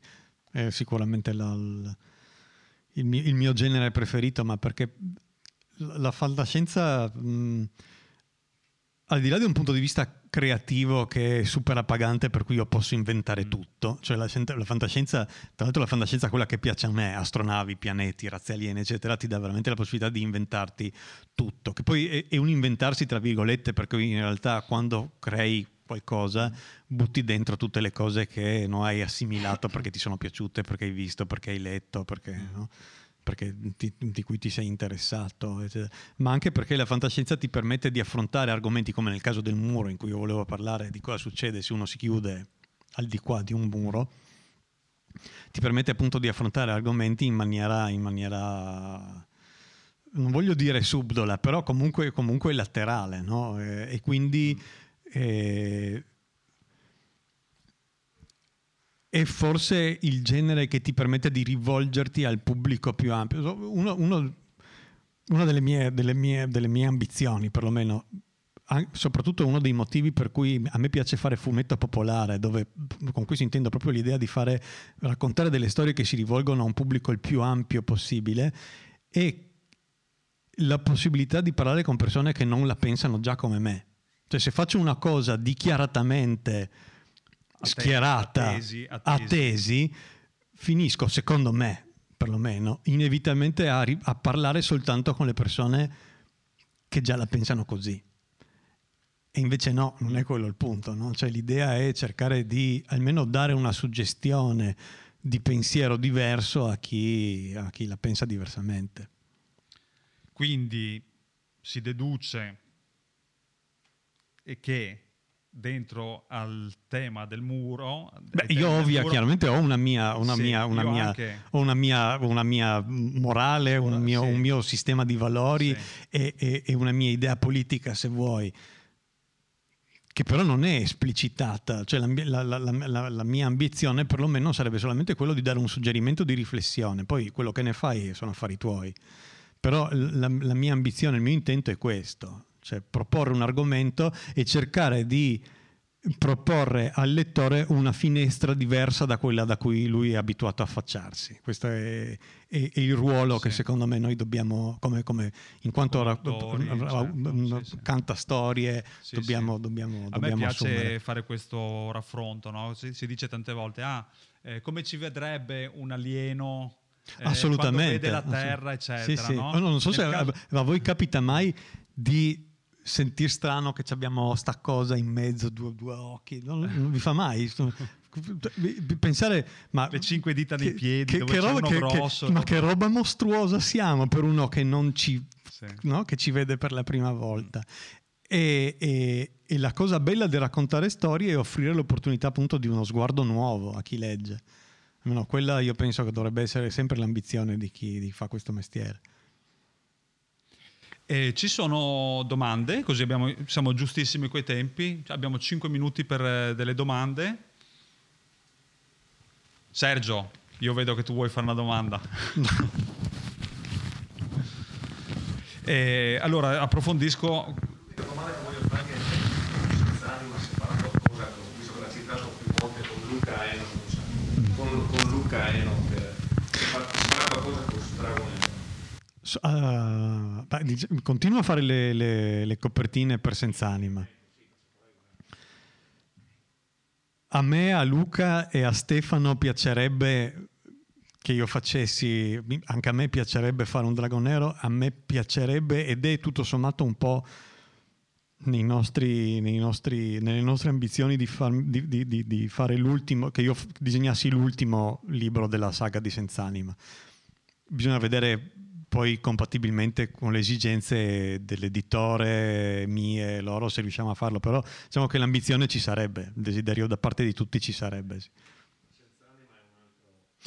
È sicuramente la, il, il, mio, il, mio, genere preferito, ma perché la fantascienza, mh, al di là di un punto di vista creativo che è super appagante per cui io posso inventare mm. tutto, cioè la, la, fantascienza, tra l'altro la fantascienza quella che piace a me, astronavi, pianeti, razze aliene, eccetera, ti dà veramente la possibilità di inventarti tutto, che poi è, è un inventarsi tra virgolette perché in realtà quando crei qualcosa, butti dentro tutte le cose che non hai assimilato perché ti sono piaciute, perché hai visto, perché hai letto, perché, no? perché ti, di cui ti sei interessato, eccetera. ma anche perché la fantascienza ti permette di affrontare argomenti come nel caso del muro, in cui io volevo parlare di cosa succede se uno si chiude al di qua di un muro, ti permette appunto di affrontare argomenti in maniera, in maniera non voglio dire subdola, però comunque, comunque laterale, no? e, e, quindi... Eh, è forse il genere che ti permette di rivolgerti al pubblico più ampio. Uno, uno, una delle mie, delle, mie, delle mie, ambizioni, perlomeno, soprattutto uno dei motivi per cui a me piace fare fumetto popolare, dove, con questo intendo proprio l'idea di fare, raccontare delle storie che si rivolgono a un pubblico il più ampio possibile, è la possibilità di parlare con persone che non la pensano già come me. Cioè se faccio una cosa dichiaratamente schierata, a tesi, a, tesi. a tesi, finisco, secondo me, perlomeno, inevitabilmente a, a parlare soltanto con le persone che già la pensano così. E invece no, non è quello il punto. No? Cioè, l'idea è cercare di almeno dare una suggestione di pensiero diverso a chi, a chi la pensa diversamente.
Quindi si deduce che dentro al tema del muro.
Beh, io ovvia, muro, chiaramente ho una mia, una sì, mia, una mia, una mia, una mia morale, un mio, sì. un mio, sistema di valori sì. e, e, e, una mia idea politica, se vuoi, che però non è esplicitata. Cioè la, la, la, la mia ambizione perlomeno sarebbe solamente quello di dare un suggerimento di riflessione, poi quello che ne fai sono affari tuoi. Però la, mia ambizione, il mio intento è questo, cioè proporre un argomento e cercare di proporre al lettore una finestra diversa da quella da cui lui è abituato a affacciarsi. Questo è, è, è il ruolo sì. che secondo me noi dobbiamo, come, come in quanto Autori, certo, sì, canta storie, sì, dobbiamo, dobbiamo,
A
me
piace
assumere.
fare questo raffronto, no? si, si, dice tante volte, ah, eh, come ci vedrebbe un alieno
eh, assolutamente
vede la terra eccetera sì, sì. No?
non so se caso... a voi capita mai di sentir strano che abbiamo sta cosa in mezzo, due, due occhi, non, non vi fa mai. Pensare, ma
le cinque dita nei piedi,
che, che roba, che, grosso, che, ma che roba mostruosa siamo per uno che non ci, sì. no? che ci vede per la prima volta. E, e, e, la cosa bella di raccontare storie è offrire l'opportunità appunto di uno sguardo nuovo a chi legge. Almeno quella io penso che dovrebbe essere sempre l'ambizione di chi, di chi fa questo mestiere.
E ci sono domande, così abbiamo, siamo giustissimi coi tempi, abbiamo 5 minuti per eh, delle domande. Sergio, io vedo che tu vuoi fare una domanda. e, allora approfondisco. La domanda che voglio fare è anima se farà qualcosa, visto che l'ha citato più volte con Luca Enoch, con, con Luca Enoch, se farà qualcosa con Dragon
Uh, continuo a fare le, le, le, copertine per Senz'anima. A me, a Luca e a Stefano piacerebbe che io facessi, anche a me piacerebbe fare un drago nero, a me piacerebbe ed è tutto sommato un po' nei nostri, nei nostri, nelle nostre ambizioni di, far, di, di, di fare l'ultimo, che io disegnassi l'ultimo libro della saga di Senz'anima. Bisogna vedere poi compatibilmente con le esigenze dell'editore, mie, loro, se riusciamo a farlo, però diciamo che l'ambizione ci sarebbe, il desiderio da parte di tutti ci sarebbe. Sì.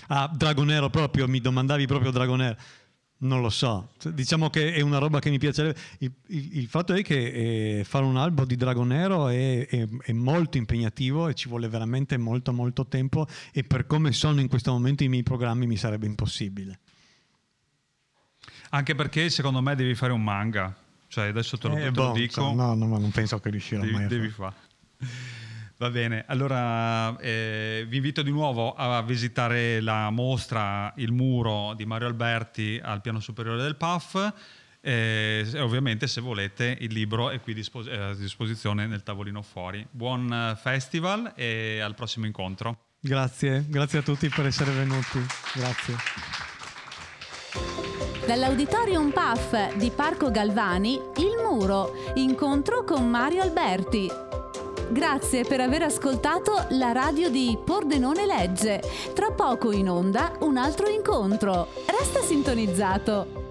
Ah, Dragonero proprio, mi domandavi proprio Dragonero. Non lo so, diciamo che è una roba che mi piacerebbe. Il, il, il fatto è che eh, fare un albo di Dragonero è, è, è, molto impegnativo e ci vuole veramente molto molto tempo e per come sono in questo momento i miei programmi mi sarebbe impossibile.
Anche perché secondo me devi fare un manga. Cioè, adesso te lo, eh, te
bon,
lo dico.
No, no, ma non penso che riuscirò
devi,
mai a
devi fare. Va bene, allora eh, vi invito di nuovo a visitare la mostra Il muro di Mario Alberti al piano superiore del PAF eh, e ovviamente se volete il libro è qui dispos- eh, a disposizione nel tavolino fuori. Buon festival e al prossimo incontro.
Grazie, grazie a tutti per essere venuti. Grazie.
Dall'Auditorium PAF di Parco Galvani, Il Muro, incontro con Mario Alberti. Grazie per aver ascoltato la radio di Pordenone Legge. Tra poco in onda un altro incontro. Resta sintonizzato.